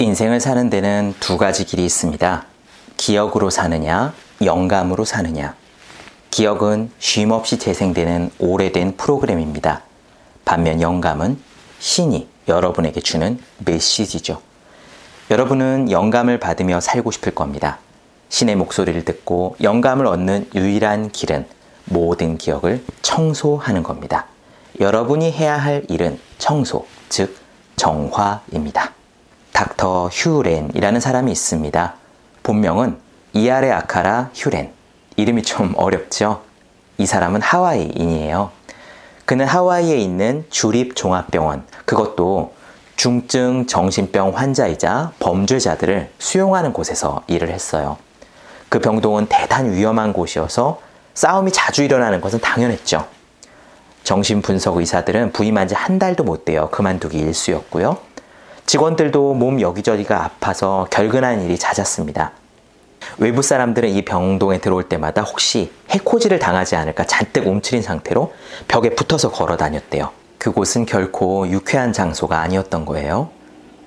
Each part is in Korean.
인생을 사는 데는 두 가지 길이 있습니다. 기억으로 사느냐, 영감으로 사느냐. 기억은 쉼없이 재생되는 오래된 프로그램입니다. 반면 영감은 신이 여러분에게 주는 메시지죠. 여러분은 영감을 받으며 살고 싶을 겁니다. 신의 목소리를 듣고 영감을 얻는 유일한 길은 모든 기억을 청소하는 겁니다. 여러분이 해야 할 일은 청소, 즉, 정화입니다. 닥터 휴렌이라는 사람이 있습니다. 본명은 이아레 아카라 휴렌. 이름이 좀 어렵죠? 이 사람은 하와이인이에요. 그는 하와이에 있는 주립종합병원, 그것도 중증 정신병 환자이자 범죄자들을 수용하는 곳에서 일을 했어요. 그 병동은 대단 위험한 곳이어서 싸움이 자주 일어나는 것은 당연했죠. 정신분석 의사들은 부임한 지 한 달도 못 되어 그만두기 일쑤였고요. 직원들도 몸 여기저기가 아파서 결근한 일이 잦았습니다. 외부 사람들은 이 병동에 들어올 때마다 혹시 해코지를 당하지 않을까 잔뜩 움츠린 상태로 벽에 붙어서 걸어 다녔대요. 그곳은 결코 유쾌한 장소가 아니었던 거예요.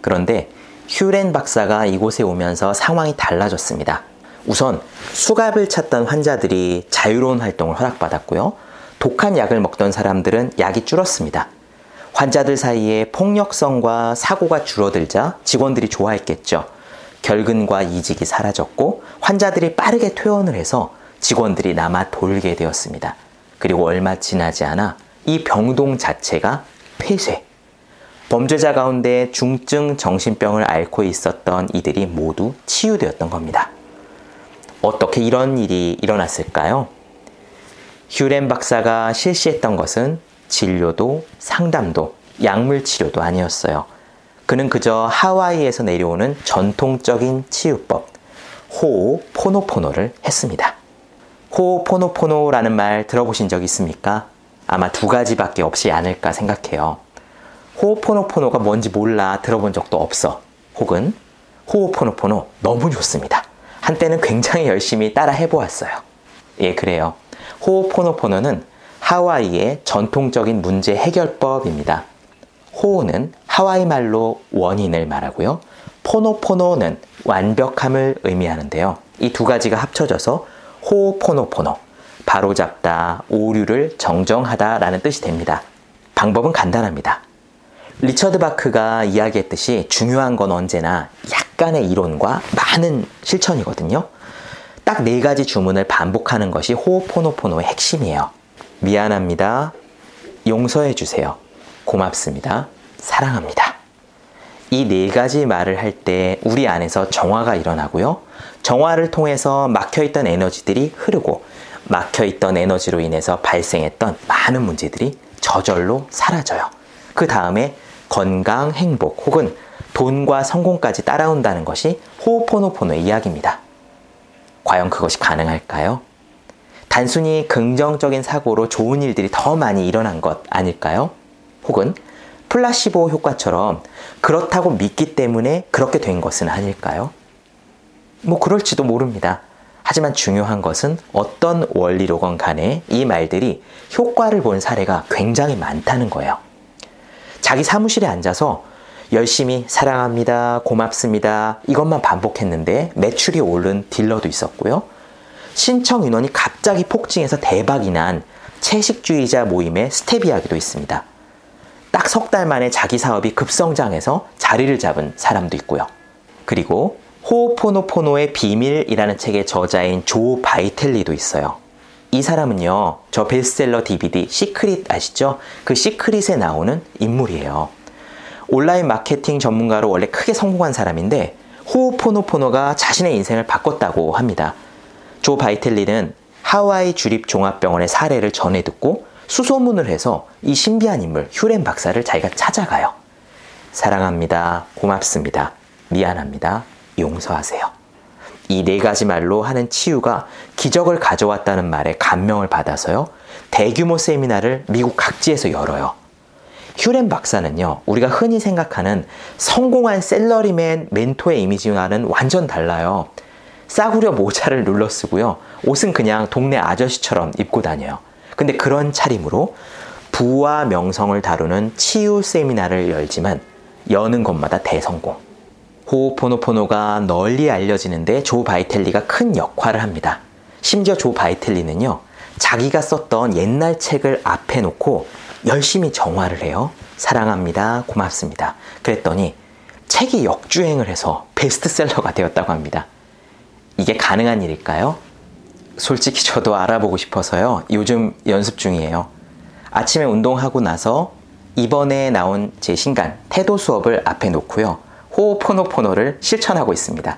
그런데 휴렌 박사가 이곳에 오면서 상황이 달라졌습니다. 우선 수갑을 찾던 환자들이 자유로운 활동을 허락받았고요. 독한 약을 먹던 사람들은 약이 줄었습니다. 환자들 사이에 폭력성과 사고가 줄어들자 직원들이 좋아했겠죠. 결근과 이직이 사라졌고 환자들이 빠르게 퇴원을 해서 직원들이 남아 돌게 되었습니다. 그리고 얼마 지나지 않아 이 병동 자체가 폐쇄. 범죄자 가운데 중증 정신병을 앓고 있었던 이들이 모두 치유되었던 겁니다. 어떻게 이런 일이 일어났을까요? 휴렌 박사가 실시했던 것은 진료도 상담도 약물 치료도 아니었어요. 그는 그저 하와이에서 내려오는 전통적인 치유법, 호오포노포노를 했습니다. 호오포노포노라는 말 들어보신 적 있습니까? 아마 두 가지밖에 없지 않을까 생각해요. 호오포노포노가 뭔지 몰라 들어본 적도 없어. 혹은 호오포노포노 너무 좋습니다. 한때는 굉장히 열심히 따라 해보았어요. 예, 그래요. 호오포노포노는 하와이의 전통적인 문제 해결법입니다. 호우는 하와이 말로 원인을 말하고요. 포노포노는 완벽함을 의미하는데요. 이 두 가지가 합쳐져서 호포노포노, 바로잡다, 오류를 정정하다 라는 뜻이 됩니다. 방법은 간단합니다. 리처드 바크가 이야기했듯이 중요한 건 언제나 약간의 이론과 많은 실천이거든요. 딱 네 가지 주문을 반복하는 것이 호포노포노의 핵심이에요. 미안합니다. 용서해 주세요. 고맙습니다. 사랑합니다. 이 네 가지 말을 할 때 우리 안에서 정화가 일어나고요. 정화를 통해서 막혀있던 에너지들이 흐르고 막혀있던 에너지로 인해서 발생했던 많은 문제들이 저절로 사라져요. 그 다음에 건강, 행복 혹은 돈과 성공까지 따라온다는 것이 호포노포노의 이야기입니다. 과연 그것이 가능할까요? 단순히 긍정적인 사고로 좋은 일들이 더 많이 일어난 것 아닐까요? 혹은 플라시보 효과처럼 그렇다고 믿기 때문에 그렇게 된 것은 아닐까요? 뭐 그럴지도 모릅니다. 하지만 중요한 것은 어떤 원리로건 간에 이 말들이 효과를 본 사례가 굉장히 많다는 거예요. 자기 사무실에 앉아서 열심히 사랑합니다, 고맙습니다, 이것만 반복했는데 매출이 오른 딜러도 있었고요. 신청 인원이 갑자기 폭증해서 대박이 난 채식주의자 모임의 스테비아기도 있습니다. 딱 석 달 만에 자기 사업이 급성장해서 자리를 잡은 사람도 있고요. 그리고 호포노포노의 비밀이라는 책의 저자인 조 바이텔리도 있어요. 이 사람은요, 저 베스트셀러 DVD Secret 아시죠? 그 Secret에 나오는 인물이에요. 온라인 마케팅 전문가로 원래 크게 성공한 사람인데 호포노포노가 자신의 인생을 바꿨다고 합니다. 조 바이텔리는 하와이 주립 종합병원의 사례를 전해 듣고 수소문을 해서 이 신비한 인물 휴렌 박사를 자기가 찾아가요. 사랑합니다. 고맙습니다. 미안합니다. 용서하세요. 이 네 가지 말로 하는 치유가 기적을 가져왔다는 말에 감명을 받아서요. 대규모 세미나를 미국 각지에서 열어요. 휴렌 박사는요, 우리가 흔히 생각하는 성공한 셀러리맨 멘토의 이미지와는 완전 달라요. 싸구려 모자를 눌러 쓰고요. 옷은 그냥 동네 아저씨처럼 입고 다녀요. 근데 그런 차림으로 부와 명성을 다루는 치유 세미나를 열지만 여는 곳마다 대성공. 호호포노포노가 널리 알려지는데 조 바이텔리가 큰 역할을 합니다. 심지어 조 바이텔리는요, 자기가 썼던 옛날 책을 앞에 놓고 열심히 정화를 해요. 사랑합니다. 고맙습니다. 그랬더니 책이 역주행을 해서 베스트셀러가 되었다고 합니다. 이게 가능한 일일까요? 솔직히 저도 알아보고 싶어서요. 요즘 연습 중이에요. 아침에 운동하고 나서 이번에 나온 제 신간 태도 수업을 앞에 놓고요. 호호포노포노를 실천하고 있습니다.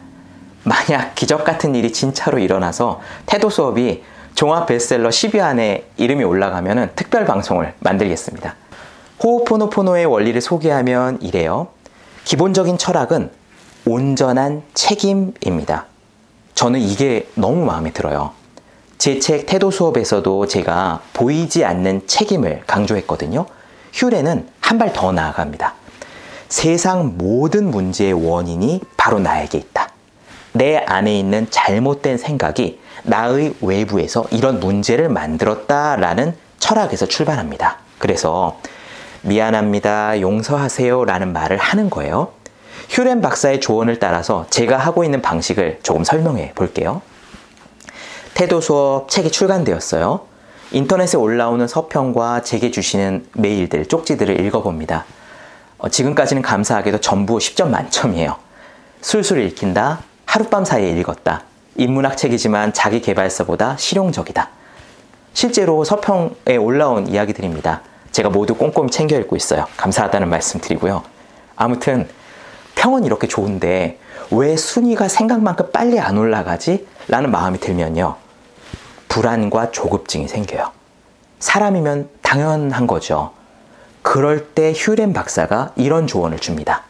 만약 기적 같은 일이 진짜로 일어나서 태도 수업이 종합 베스트셀러 10위 안에 이름이 올라가면 특별 방송을 만들겠습니다. 호호포노포노의 원리를 소개하면 이래요. 기본적인 철학은 온전한 책임입니다. 저는 이게 너무 마음에 들어요. 제 책 태도 수업에서도 제가 보이지 않는 책임을 강조했거든요. 휴레는 한 발 더 나아갑니다. 세상 모든 문제의 원인이 바로 나에게 있다. 내 안에 있는 잘못된 생각이 나의 외부에서 이런 문제를 만들었다라는 철학에서 출발합니다. 그래서 미안합니다, 용서하세요 라는 말을 하는 거예요. 휴렌 박사의 조언을 따라서 제가 하고 있는 방식을 조금 설명해 볼게요. 태도 수업 책이 출간되었어요. 인터넷에 올라오는 서평과 제게 주시는 메일들, 쪽지들을 읽어봅니다. 어, 지금까지는 감사하게도 전부 10점 만점이에요. 술술 읽힌다, 하룻밤 사이에 읽었다. 인문학 책이지만 자기 개발서보다 실용적이다. 실제로 서평에 올라온 이야기들입니다. 제가 모두 꼼꼼히 챙겨 읽고 있어요. 감사하다는 말씀 드리고요. 아무튼 평은 이렇게 좋은데 왜 순위가 생각만큼 빨리 안 올라가지? 라는 마음이 들면요. 불안과 조급증이 생겨요. 사람이면 당연한 거죠. 그럴 때 휴렌 박사가 이런 조언을 줍니다.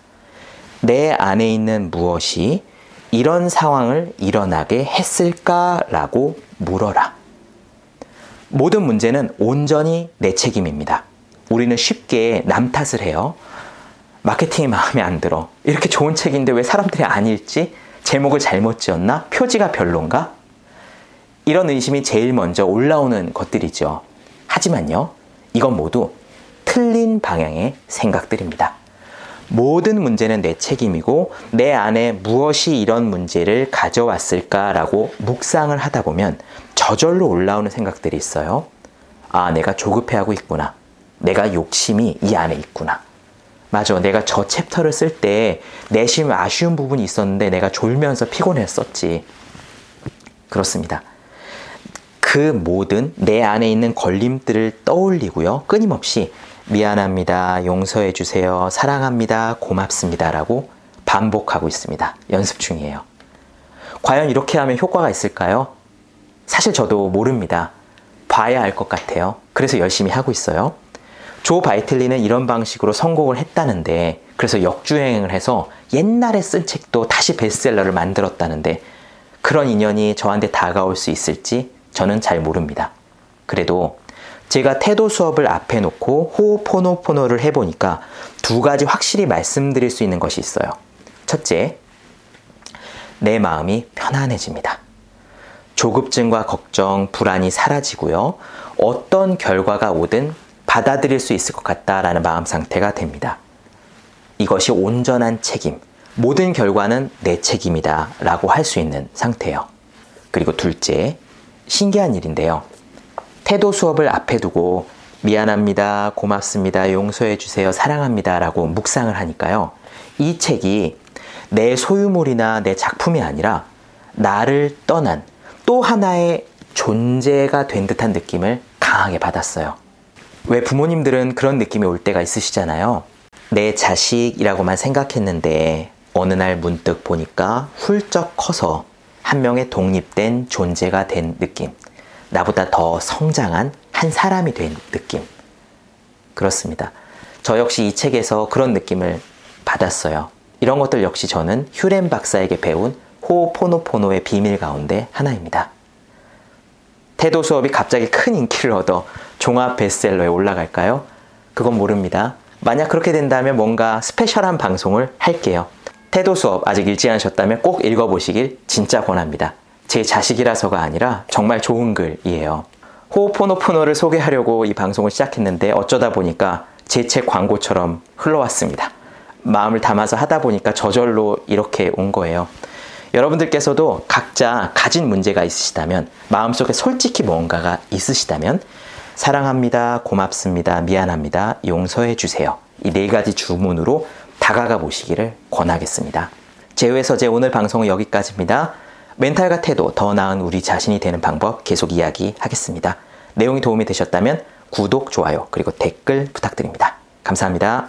내 안에 있는 무엇이 이런 상황을 일어나게 했을까라고 물어라. 모든 문제는 온전히 내 책임입니다. 우리는 쉽게 남 탓을 해요. 마케팅이 마음에 안 들어. 이렇게 좋은 책인데 왜 사람들이 안 읽지? 제목을 잘못 지었나? 표지가 별론가? 이런 의심이 제일 먼저 올라오는 것들이죠. 하지만요, 이건 모두 틀린 방향의 생각들입니다. 모든 문제는 내 책임이고 내 안에 무엇이 이런 문제를 가져왔을까라고 묵상을 하다 보면 저절로 올라오는 생각들이 있어요. 아, 내가 조급해하고 있구나. 내가 욕심이 이 안에 있구나. 맞아. 내가 저 챕터를 쓸 때 내심 아쉬운 부분이 있었는데 내가 졸면서 피곤했었지. 그렇습니다. 그 모든 내 안에 있는 걸림들을 떠올리고요. 끊임없이 미안합니다. 용서해 주세요. 사랑합니다. 고맙습니다. 라고 반복하고 있습니다. 연습 중이에요. 과연 이렇게 하면 효과가 있을까요? 사실 저도 모릅니다. 봐야 알 것 같아요. 그래서 열심히 하고 있어요. 조 바이틀리는 이런 방식으로 성공을 했다는데, 그래서 역주행을 해서 옛날에 쓴 책도 다시 베스트셀러를 만들었다는데, 그런 인연이 저한테 다가올 수 있을지 저는 잘 모릅니다. 그래도 제가 태도 수업을 앞에 놓고 호포노포노를 해보니까 두 가지 확실히 말씀드릴 수 있는 것이 있어요. 첫째, 내 마음이 편안해집니다. 조급증과 걱정, 불안이 사라지고요. 어떤 결과가 오든 받아들일 수 있을 것 같다라는 마음 상태가 됩니다. 이것이 온전한 책임, 모든 결과는 내 책임이다 라고 할 수 있는 상태예요. 그리고 둘째, 신기한 일인데요. 태도 수업을 앞에 두고 미안합니다, 고맙습니다, 용서해 주세요, 사랑합니다 라고 묵상을 하니까요. 이 책이 내 소유물이나 내 작품이 아니라 나를 떠난 또 하나의 존재가 된 듯한 느낌을 강하게 받았어요. 왜 부모님들은 그런 느낌이 올 때가 있으시잖아요. 내 자식이라고만 생각했는데 어느 날 문득 보니까 훌쩍 커서 한 명의 독립된 존재가 된 느낌. 나보다 더 성장한 한 사람이 된 느낌. 그렇습니다. 저 역시 이 책에서 그런 느낌을 받았어요. 이런 것들 역시 저는 휴렌 박사에게 배운 호포노포노의 비밀 가운데 하나입니다. 태도 수업이 갑자기 큰 인기를 얻어 종합 베스트셀러에 올라갈까요? 그건 모릅니다. 만약 그렇게 된다면 뭔가 스페셜한 방송을 할게요. 태도 수업 아직 읽지 않으셨다면 꼭 읽어보시길 진짜 권합니다. 제 자식이라서가 아니라 정말 좋은 글이에요. 호포노포노를 소개하려고 이 방송을 시작했는데 어쩌다 보니까 제 책 광고처럼 흘러왔습니다. 마음을 담아서 하다 보니까 저절로 이렇게 온 거예요. 여러분들께서도 각자 가진 문제가 있으시다면, 마음속에 솔직히 뭔가가 있으시다면, 사랑합니다, 고맙습니다, 미안합니다, 용서해 주세요. 이 네 가지 주문으로 다가가 보시기를 권하겠습니다. 제외서 제 오늘 방송은 여기까지입니다. 멘탈과 태도, 더 나은 우리 자신이 되는 방법 계속 이야기하겠습니다. 내용이 도움이 되셨다면 구독, 좋아요, 그리고 댓글 부탁드립니다. 감사합니다.